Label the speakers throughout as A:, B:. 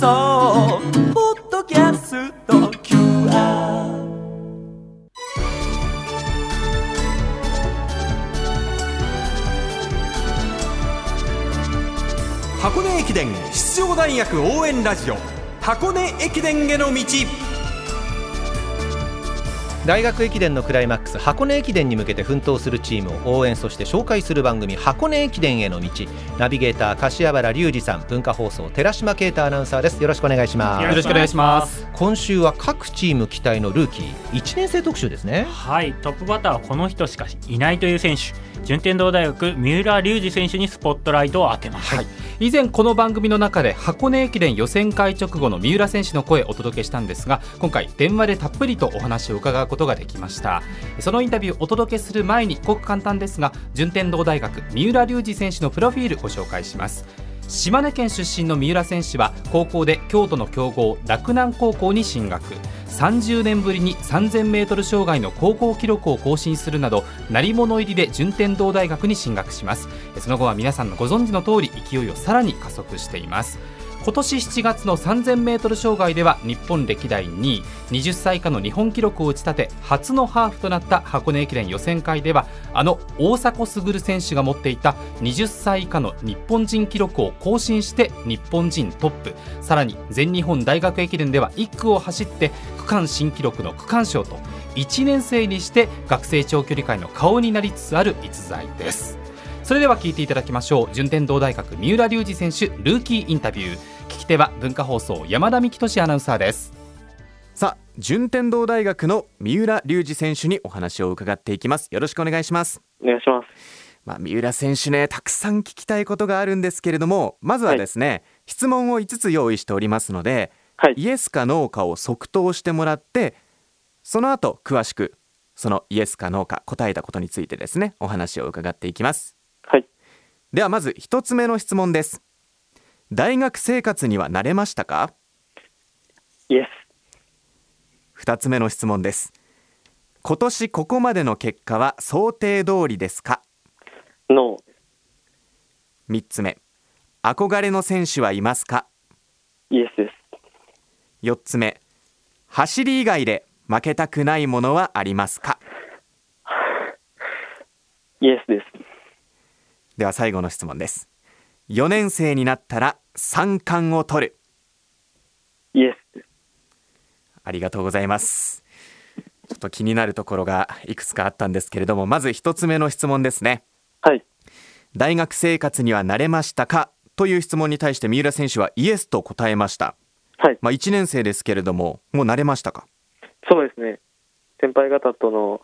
A: 送ポッドキャスト。QR
B: 箱根駅伝出場大学応援ラジオ。箱根駅伝への道。
C: 大学駅伝のクライマックス箱根駅伝に向けて奮闘するチームを応援そして紹介する番組箱根駅伝への道。ナビゲーター柏原隆二さん文化放送寺島啓太アナウンサーです。よろしくお願いします。
D: よろしくお願いします。
C: 今週は各チーム期待のルーキー。1年生特集ですね。
D: はい。トップバッターはこの人しかいないという選手。順天堂大学三浦龍司選手にスポットライトを当てます、はい。
E: 以前この番組の中で箱根駅伝予選会直後の三浦選手の声をお届けしたんですが今回電話でたっぷりとお話を伺うことができました。そのインタビューをお届けする前にごく簡単ですが順天堂大学三浦龍司選手のプロフィールご紹介します。島根県出身の三浦選手は高校で京都の強豪洛南高校に進学。30年ぶりに 3000m 障害の高校記録を更新するなど鳴り物入りで順天堂大学に進学します。その後は皆さんのご存知の通り勢いをさらに加速しています。今年7月の 3000m 障害では日本歴代2位。20歳以下の日本記録を打ち立て初のハーフとなった箱根駅伝予選会ではあの大迫傑選手が持っていた20歳以下の日本人記録を更新して日本人トップ。さらに全日本大学駅伝では1区を走って区間新記録の区間賞と1年生にして学生長距離界の顔になりつつある逸材です。それでは聞いていただきましょう。順天堂大学三浦龍司選手ルーキーインタビュー。き手は文化放送山田美希俊アナウンサーです。
F: さあ順天堂大学の三浦龍司選手にお話を伺っていきます。よろしくお願いします。
G: お願いします。
F: まあ、三浦選手ねたくさん聞きたいことがあるんですけれどもまずはですね、はい、質問を5つ用意しておりますので、はい、イエスかノーかを即答してもらってその後詳しくそのイエスかノーか答えたことについてですねお話を伺っていきます。
G: はい。
F: ではまず1つ目の質問です大学生活には慣れましたか？
G: イエ
F: ス2つ目の質問です。今年ここまでの結果は想定通りですか？
G: ノ
F: ー3つ目。憧れの選手はいますか？
G: イエスです
F: 4つ目。走り以外で負けたくないものはありますか？
G: イエスです
F: では最後の質問です4年生になったら三冠を取る。
G: イエス
F: ありがとうございます。ちょっと気になるところがいくつかあったんですけれどもまず一つ目の質問ですね。
G: はい。
F: 大学生活には慣れましたか？という質問に対して三浦選手はイエスと答えました。
G: はい。
F: まあ1年生ですけれどももう慣れましたか？
G: そうですね。先輩方との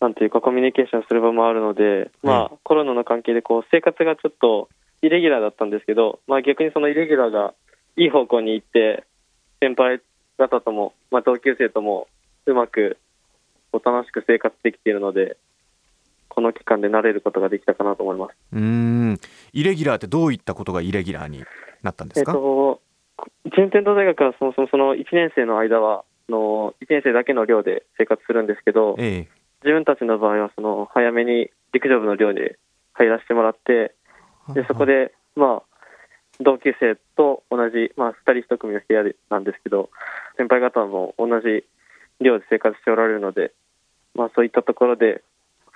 G: なんていうかコミュニケーションする場もあるので、まあ、コロナの関係でこう生活がちょっとイレギュラーだったんですけど、まあ、逆にそのイレギュラーがいい方向に行って、先輩方とも、まあ、同級生ともうまく楽しく生活できているので、この期間で慣れることができたかなと思います。
F: うん。イレギュラーってどういったことがイレギュラーになったんですか、えっと、
G: 順天堂大学はそもそもその1年生の間はの1年生だけの寮で生活するんですけど、ええ、自分たちの場合はその早めに陸上部の寮に入らせてもらって、でそこで、まあ、同級生と同じ、まあ、2人1組の部屋なんですけど、先輩方も同じ寮で生活しておられるので、まあ、そういったところで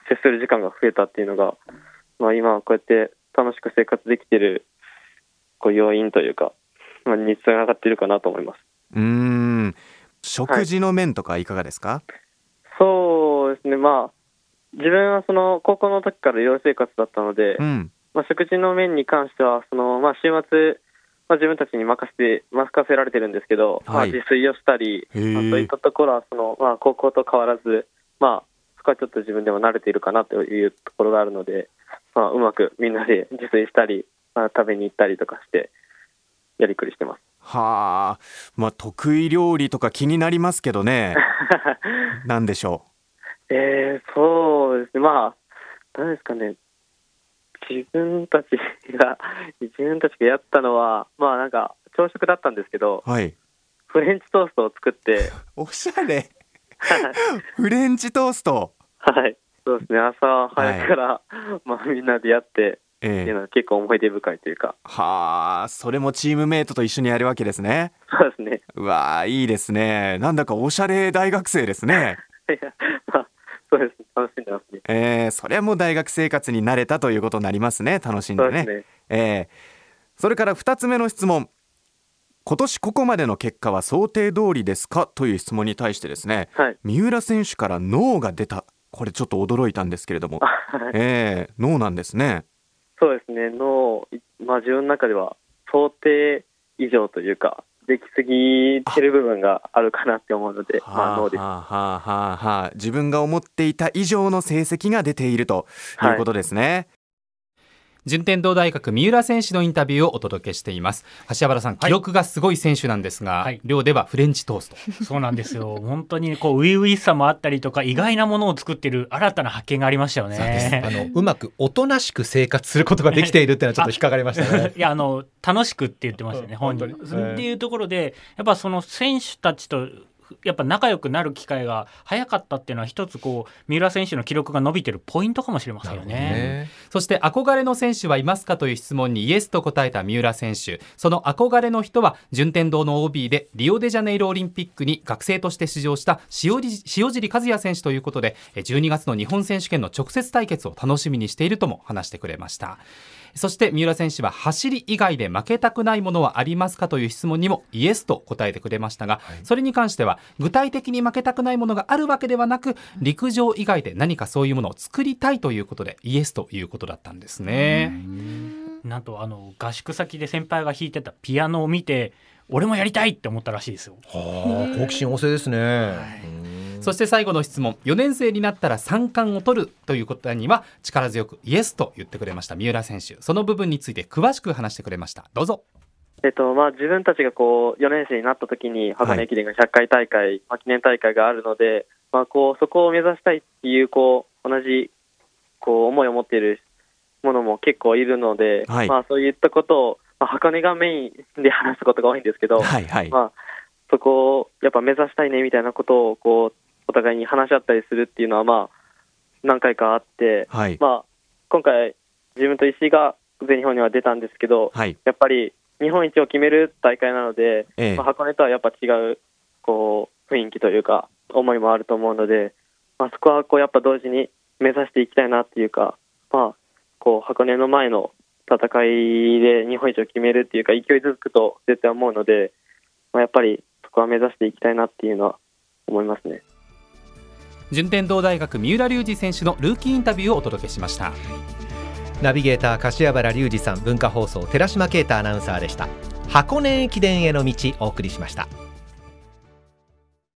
G: 接する時間が増えたっていうのが、まあ、今、こうやって楽しく生活できているこう要因というか、まあ、につながっているかなと思います。
F: うん。食事の面とかい。かがですか、はい、
G: そうですね、まあ、自分はその高校の時から寮生活だったので、
F: うん
G: まあ、食事の面に関しては、そのまあ、週末、まあ、自分たちに任せて任せられてるんですけど、はい、まあ、自炊をしたり、まあ、そういったところはその、まあ、高校と変わらず、まあ、そこはちょっと自分でも慣れているかなというところがあるので、まあ、うまくみんなで自炊したり、まあ、食べに行ったりとかして、やりくりしてます。
F: はあ、まあ、得意料理とか気になりますけどね、なんでしょ
G: う。えー、そうですね、まあ、なんですかね、自分たちが、自分たちがやったのは、まあなんか、朝食だったんですけど、
F: はい、
G: フレンチトーストを作って、
F: おしゃれ。フレンチトースト。
G: はい、そうですね、朝早くから、はい、まあみんなでやって、っていうのは結構思い出深いというか、
F: えー、はあそれもチームメイトと一緒にやるわけですね。
G: そうですね。
F: うわいいですね。なんだかおしゃれ大学生ですね。
G: いやまあそうです楽しんでますね
F: えー、それはもう大学生活に慣れたということになりますね。楽しんでね。でね。えー、それから2つ目の質問。今年ここまでの結果は想定通りですか？という質問に対してですね、はい、三浦選手からノーが出た。これちょっと驚いたんですけれども、えー、ノーなんですね。
G: そうですね。ノー、まあ、自分の中では想定以上というかできすぎてる部分があるかなって思うので、まあ、ノーです。はあは
F: あはあ、自分が思っていた以上の成績が出ているということですね。
E: 順天堂大学三浦選手のインタビューをお届けしています。橋原さん記録がすごい選手なんですが、はい、寮ではフレンチトース
D: ト。そうなんですよ。本当にこう初々しさもあったりとか意外なものを作っている新たな発見がありましたよね。
C: あのうまくおとなしく生活することができているっていうのはちょっと引っかかりましたね。
D: いやあの楽しくって言ってましたね本人っていうところでやっぱその選手たちとやっぱ仲良くなる機会が早かったっていうのは一つこう三浦選手の記録が伸びてるポイントかもしれませんよね、ね、
E: そして憧れの選手はいますかという質問にイエスと答えた三浦選手その憧れの人は順天堂の OB でリオデジャネイロオリンピックに学生として出場した塩尻和也選手ということで12月の日本選手権の直接対決を楽しみにしているとも話してくれましたそして三浦選手は走り以外で負けたくないものはありますかという質問にもイエスと答えてくれましたが、はい、それに関しては具体的に負けたくないものがあるわけではなく陸上以外で何かそういうものを作りたいということでイエスということだったんですね。
D: なんとあの合宿先で先輩が弾いてたピアノを見て俺もやりたいって思ったらしいですよ。
C: はあ、好奇心旺盛ですね。はい
E: そして最後の質問。4年生になったら三冠を取るということには力強くイエスと言ってくれました。三浦選手。その部分について詳しく話してくれました。どうぞ。
G: えっとまあ、自分たちがこう4年生になった時に箱根駅伝が100回大会、はい、まあ、記念大会があるので、まあ、こうそこを目指したいっていうこう同じこう思いを持っているものも結構いるので、はい、まあ、そういったことを、まあ、箱根がメインで話すことが多いんですけど、はいはい、まあ、そこをやっぱ目指したいねみたいなことをこうお互いに話し合ったりするっていうのは、まあ、何回かあって、はい、まあ、今回、自分と石井が全日本には出たんですけど、はい、やっぱり日本一を決める大会なので、ええ、まあ、箱根とはやっぱ違うこう雰囲気というか、思いもあると思うので、まあ、そこはこうやっぱ同時に目指していきたいなっていうか、まあ、こう箱根の前の戦いで日本一を決めるっていうか、勢いづくと絶対思うので、まあ、やっぱりそこは目指していきたいなっていうのは思いますね。
E: 順天堂大学三浦龍司選手のルーキーインタビューをお届けしました。
C: ナビゲーター柏原隆二さん文化放送寺島啓太アナウンサーでした。箱根駅伝への道お送りしました。